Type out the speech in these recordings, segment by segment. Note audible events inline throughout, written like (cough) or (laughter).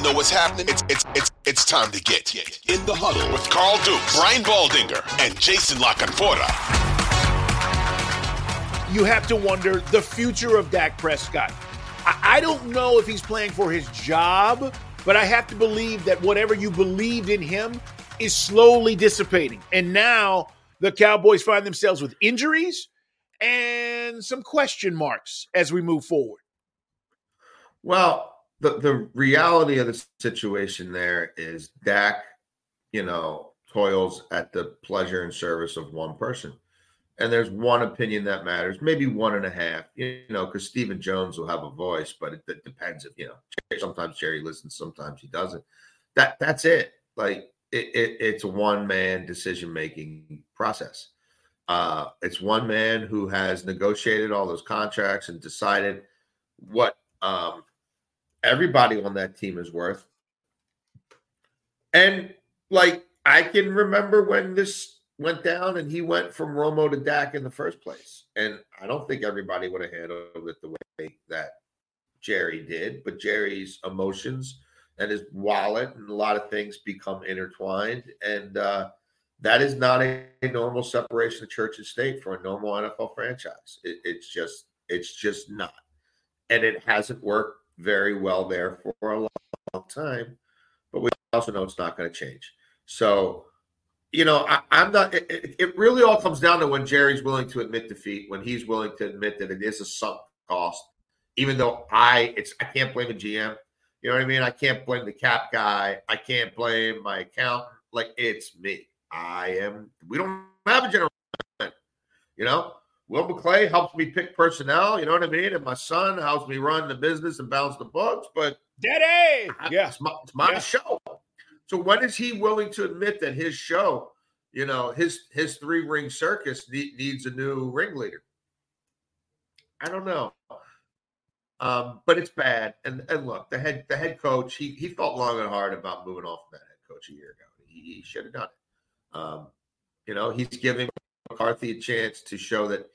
You know what's happening, it's it's it's it's time to get in the huddle with Carl Duke, Brian Baldinger, and Jason La Canfora. you have to wonder the future of Dak Prescott. I, I don't know if he's playing for his job, but I have to believe that whatever you believed in him is slowly dissipating. And now the Cowboys find themselves with injuries and some question marks as we move forward. Well, the the reality of the situation there is Dak, you know, toils at the pleasure and service of one person. And there's one opinion that matters, maybe one and a half, you know, because Stephen Jones will have a voice, but it, it depends if, you know, sometimes Jerry listens, sometimes he doesn't. That that's it. Like it, it it's a one man decision making process. Uh, it's one man who has negotiated all those contracts and decided what um, everybody on that team is worth. And like I can remember when this went down and he went from Romo to Dak in the first place. And I don't think everybody would have handled it the way that Jerry did, but Jerry's emotions and his wallet and a lot of things become intertwined. And uh, that is not a, a normal separation of church and state for a normal NFL franchise. It, it's just, it's just not. And it hasn't worked very well there for a long, long time. But we also know it's not going to change. So, you know, I, I'm not. It, it- it really all comes down to when Jerry's willing to admit defeat, when he's willing to admit that it is a sunk cost. Even though I, it's I can't blame the GM. You know what I mean? I can't blame the cap guy. I can't blame my accountant. Like it's me. I am. We don't have a general. You know, Will McClay helps me pick personnel. You know what I mean? And my son helps me run the business and balance the books. But Daddy! Yeah. it's my, it's my Yeah. show. So when is he willing to admit that his show, you know, his his three ring circus ne- needs a new ringleader? I don't know. Um, but it's bad. And and look, the head the head coach, he he felt long and hard about moving off of that head coach a year ago. He, he should have done it. Um, you know, he's giving McCarthy a chance to show that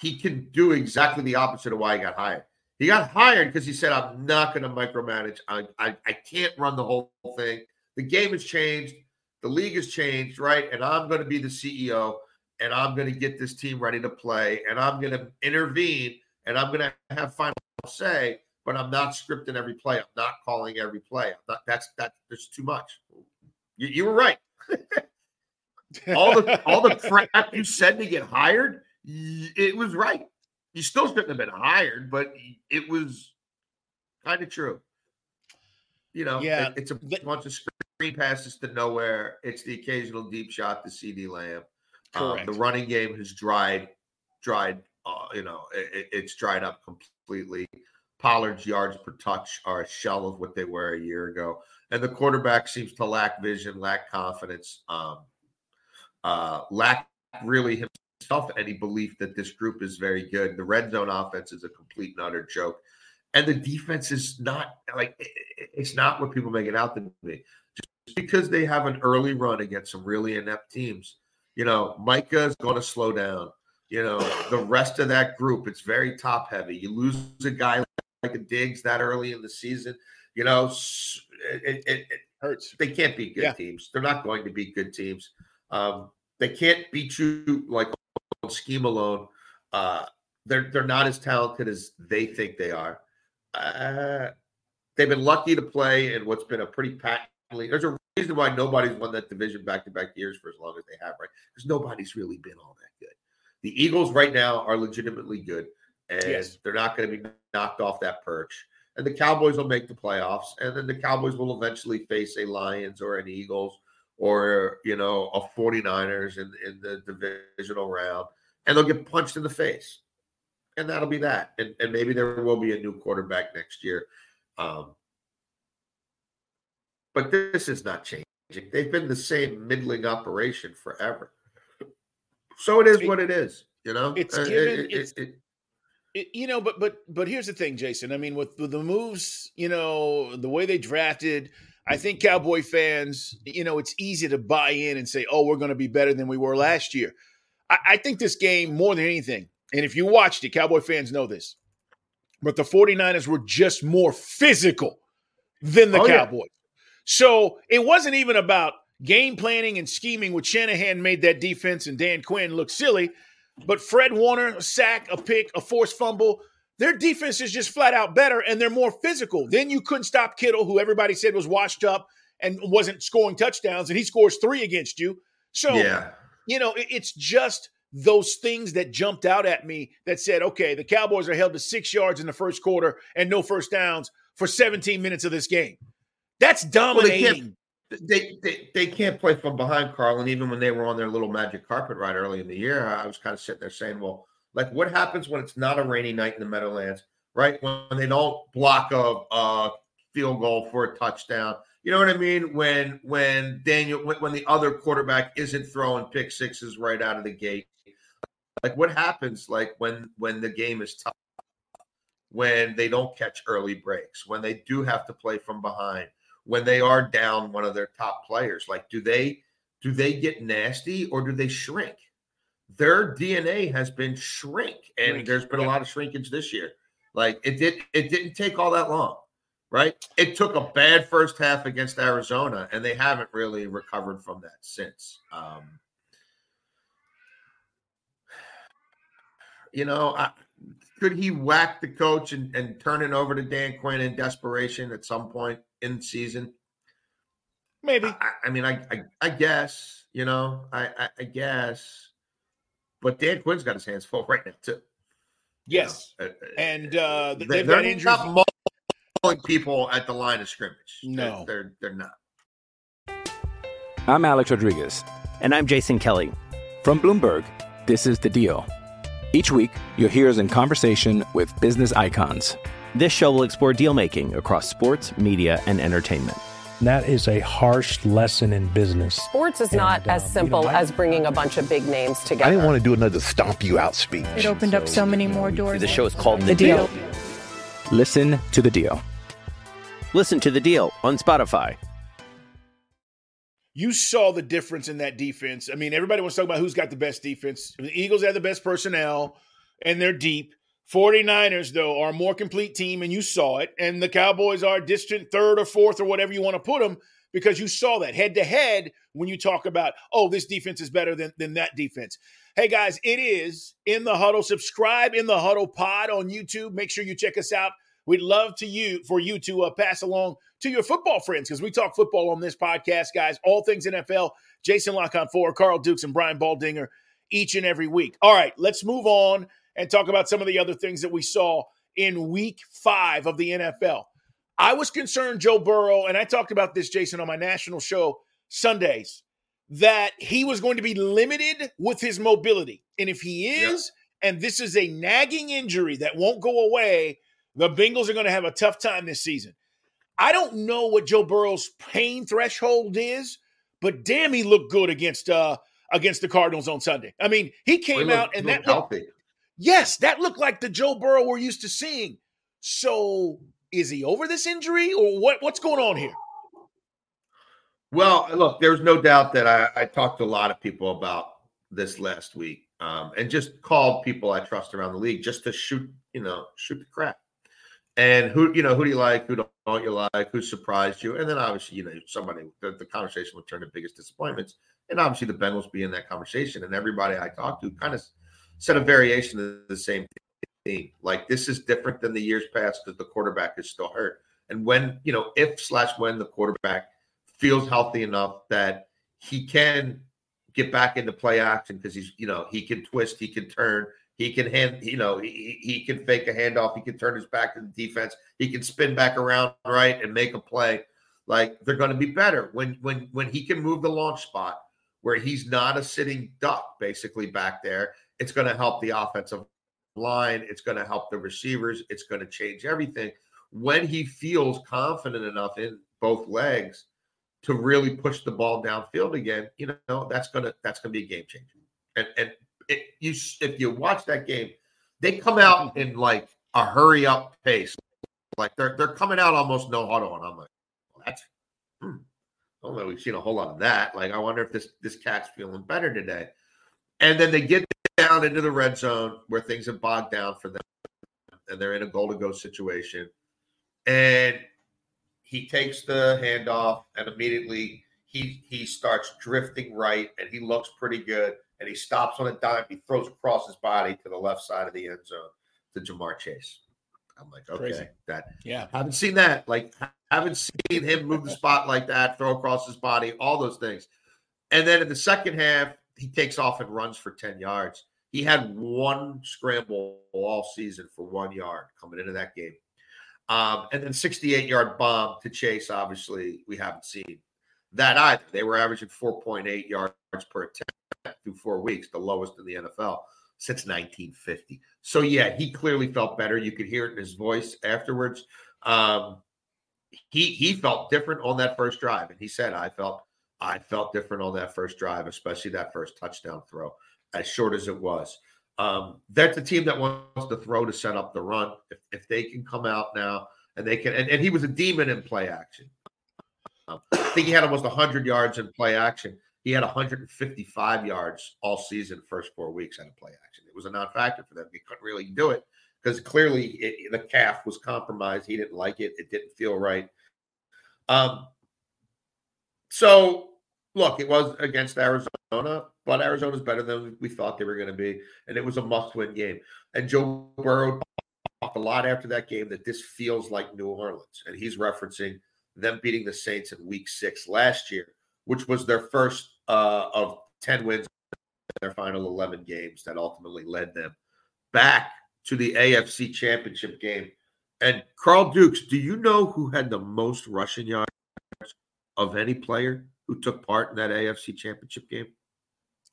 he can do exactly the opposite of why he got hired. He got hired because he said, I'm not going to micromanage. I, I, I can't run the whole thing. The game has changed. The league has changed, right? And I'm going to be the CEO and I'm going to get this team ready to play and I'm going to intervene and I'm going to have final say, but I'm not scripting every play. I'm not calling every play. I'm not, that's that. There's too much. You, you were right. (laughs) all the all the crap you said to get hired, it was right. You still shouldn't have been hired, but it was kind of true. You know, Yeah, it- it's a bunch of screen passes to nowhere. It's the occasional deep shot to CeeDee Lamb. Um, the running game has dried, dried. Uh, you know, it, it's dried up completely. Pollard's yards per touch are a shell of what they were a year ago, and the quarterback seems to lack vision, lack confidence, um, uh, lack really himself any belief that this group is very good. The red zone offense is a complete and utter joke. and the defense is not like it's not what people make it out to be. Just because they have an early run against some really inept teams, you know, Micah is going to slow down. You know, the rest of that group, it's very top heavy. You lose a guy like a Diggs that early in the season, you know, it, it, it hurts. They can't be good yeah. teams. They're not going to be good teams. Um, they can't beat you like scheme alone. Uh, they're they're not as talented as they think they are. Uh, they've been lucky to play in what's been a pretty patently. There's a reason why nobody's won that division back to back years for as long as they have, right? Because nobody's really been all that good. The Eagles right now are legitimately good, and yes. they're not going to be knocked off that perch. And the Cowboys will make the playoffs, and then the Cowboys will eventually face a Lions or an Eagles or you know a 49ers in, in the divisional round, and they'll get punched in the face and that'll be that. And, and maybe there will be a new quarterback next year. Um, but this is not changing. They've been the same middling operation forever. So it is what it is. You know, it's uh, given. It, it's, it, it, you know, but but but here's the thing, Jason. I mean, with, with the moves, you know, the way they drafted, I think Cowboy fans, you know, it's easy to buy in and say, "Oh, we're going to be better than we were last year." I, I think this game, more than anything, and if you watched it, Cowboy fans know this, but the 49ers were just more physical than the oh, Cowboys. Yeah. So it wasn't even about game planning and scheming, which Shanahan made that defense and Dan Quinn look silly. But Fred Warner, a sack, a pick, a forced fumble, their defense is just flat out better and they're more physical. Then you couldn't stop Kittle, who everybody said was washed up and wasn't scoring touchdowns, and he scores three against you. So, yeah. You know, it's just those things that jumped out at me that said, okay, the Cowboys are held to six yards in the first quarter and no first downs for 17 minutes of this game. That's dominating. Well, they, can't, they, they, they can't play from behind, Carl. And even when they were on their little magic carpet ride early in the year, I was kind of sitting there saying, well, like what happens when it's not a rainy night in the Meadowlands, right? When they don't block a, a field goal for a touchdown. You know what I mean? When when Daniel when, when the other quarterback isn't throwing pick sixes right out of the gate like what happens like when when the game is tough, when they don't catch early breaks, when they do have to play from behind, when they are down one of their top players. Like do they do they get nasty or do they shrink? Their DNA has been shrink, and there's been a lot of shrinkage this year. Like it did it didn't take all that long right? It took a bad first half against Arizona, and they haven't really recovered from that since. Um, You know, I, could he whack the coach and, and turn it over to Dan Quinn in desperation at some point in season? Maybe. I, I mean, I, I, I guess you know, I, I, guess, but Dan Quinn's got his hands full (laughs) right now too. Yes, you know, uh, uh, and uh, they've they're got injuries. Not mauling people at the line of scrimmage. No, they're, they're they're not. I'm Alex Rodriguez, and I'm Jason Kelly from Bloomberg. This is the Deal. Each week, you'll hear us in conversation with business icons. This show will explore deal making across sports, media, and entertainment. That is a harsh lesson in business. Sports is and, not as um, simple you know, as bringing a bunch of big names together. I didn't want to do another stomp you out speech. It opened so, up so many more doors. The show is called The, the deal. deal. Listen to the deal. Listen to the deal on Spotify you saw the difference in that defense. I mean, everybody wants to talk about who's got the best defense. The Eagles have the best personnel and they're deep. 49ers, though, are a more complete team, and you saw it. And the Cowboys are distant third or fourth or whatever you want to put them because you saw that head to head when you talk about, oh, this defense is better than, than that defense. Hey, guys, it is in the huddle. Subscribe in the huddle pod on YouTube. Make sure you check us out. We'd love to you for you to uh, pass along to your football friends because we talk football on this podcast, guys. All things NFL. Jason La Canfora, Carl Dukes, and Brian Baldinger each and every week. All right, let's move on and talk about some of the other things that we saw in week five of the NFL. I was concerned, Joe Burrow, and I talked about this, Jason, on my national show Sundays, that he was going to be limited with his mobility. And if he is, yeah. and this is a nagging injury that won't go away, the Bengals are going to have a tough time this season. I don't know what Joe Burrow's pain threshold is, but damn, he looked good against uh against the Cardinals on Sunday. I mean, he came well, he looked, out and that looked, yes, that looked like the Joe Burrow we're used to seeing. So is he over this injury or what? What's going on here? Well, look, there's no doubt that I, I talked to a lot of people about this last week, um, and just called people I trust around the league just to shoot, you know, shoot the crap. And who, you know, who do you like? Who don't you like? Who surprised you? And then obviously, you know, somebody the, the conversation would turn to biggest disappointments. And obviously, the Bengals be in that conversation. And everybody I talked to kind of said a variation of the same thing. Like this is different than the years past because the quarterback is still hurt. And when you know, if slash when the quarterback feels healthy enough that he can get back into play action because he's, you know, he can twist, he can turn, he can hand, you know, he, he can fake a handoff, he can turn his back to the defense, he can spin back around right and make a play. Like they're going to be better when when when he can move the launch spot where he's not a sitting duck basically back there. It's going to help the offensive line. It's going to help the receivers. It's going to change everything. When he feels confident enough in both legs to really push the ball downfield again, you know, that's gonna that's gonna be a game changer. And and it, you if you watch that game, they come out (laughs) in like a hurry up pace, like they're they're coming out almost no huddle, and I'm like, well, that's. Hmm. I don't know. We've seen a whole lot of that. Like, I wonder if this this cat's feeling better today. And then they get down into the red zone where things have bogged down for them, and they're in a goal to go situation. And he takes the handoff and immediately he he starts drifting right and he looks pretty good and he stops on a dime. He throws across his body to the left side of the end zone to Ja'Marr Chase. I'm like, okay, Crazy. that yeah, haven't seen that. Like, haven't seen him move the spot like that, throw across his body, all those things. And then in the second half, he takes off and runs for 10 yards. He had one scramble all season for one yard coming into that game. Um, and then 68 yard bomb to Chase. Obviously, we haven't seen that either. They were averaging 4.8 yards per attempt through four weeks, the lowest in the NFL since 1950. So yeah, he clearly felt better. You could hear it in his voice afterwards. Um, he he felt different on that first drive, and he said, "I felt I felt different on that first drive, especially that first touchdown throw, as short as it was." Um, that's a team that wants to throw to set up the run. If, if they can come out now and they can, and, and he was a demon in play action. Um, I think he had almost 100 yards in play action. He had 155 yards all season, first four weeks out of play action. It was a non-factor for them. He couldn't really do it because clearly it, the calf was compromised. He didn't like it. It didn't feel right. Um, so look, it was against Arizona, but Arizona's better than we thought they were going to be, and it was a must-win game. And Joe Burrow talked a lot after that game that this feels like New Orleans, and he's referencing them beating the Saints in Week Six last year, which was their first uh, of ten wins in their final eleven games that ultimately led them back to the AFC Championship game. And Carl Dukes, do you know who had the most rushing yards of any player who took part in that AFC championship game?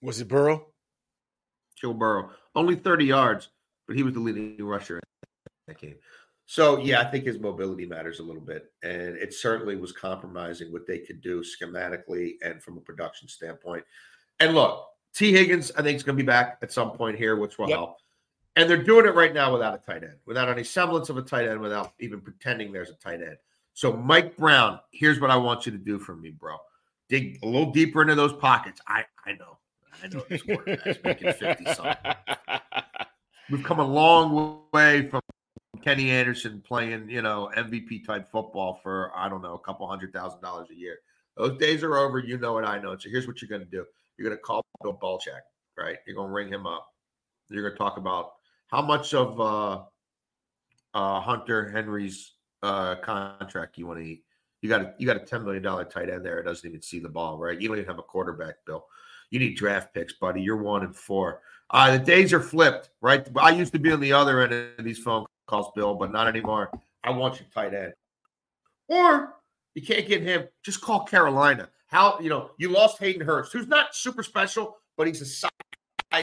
Was it Burrow? Joe Burrow. Only 30 yards, but he was the leading rusher in that game. So, yeah, I think his mobility matters a little bit. And it certainly was compromising what they could do schematically and from a production standpoint. And look, Tee Higgins, I think, is going to be back at some point here, which will yep. help. And they're doing it right now without a tight end, without any semblance of a tight end, without even pretending there's a tight end. So, Mike Brown, here's what I want you to do for me, bro dig a little deeper into those pockets. I I know. I know this quarterback's making 50 something. (laughs) We've come a long way from Kenny Anderson playing, you know, MVP type football for I don't know, a couple hundred thousand dollars a year. Those days are over. You know what I know. So here's what you're going to do. You're going to call Bill Belichick, right? You're going to ring him up. You're going to talk about how much of uh, uh, Hunter Henry's uh, contract you want to eat. You got a you got a ten million dollar tight end there. It doesn't even see the ball, right? You don't even have a quarterback, Bill. You need draft picks, buddy. You're one and four. Uh, the days are flipped, right? I used to be on the other end of these phone calls, Bill, but not anymore. I want your tight end. Or you can't get him. Just call Carolina. How you know you lost Hayden Hurst, who's not super special, but he's a size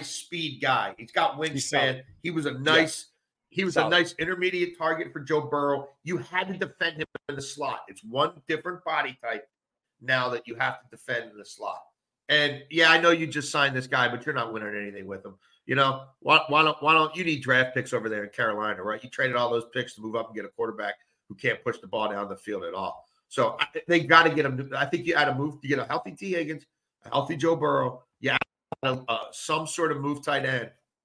speed guy. He's got wingspan. He was a nice he was Solid. a nice intermediate target for Joe Burrow. You had to defend him in the slot. It's one different body type now that you have to defend in the slot. And yeah, I know you just signed this guy, but you're not winning anything with him. You know, why, why don't why don't you need draft picks over there in Carolina, right? You traded all those picks to move up and get a quarterback who can't push the ball down the field at all. So I, they got to get him. I think you had to move to get a healthy Tee Higgins, a healthy Joe Burrow. Yeah, uh, some sort of move tight end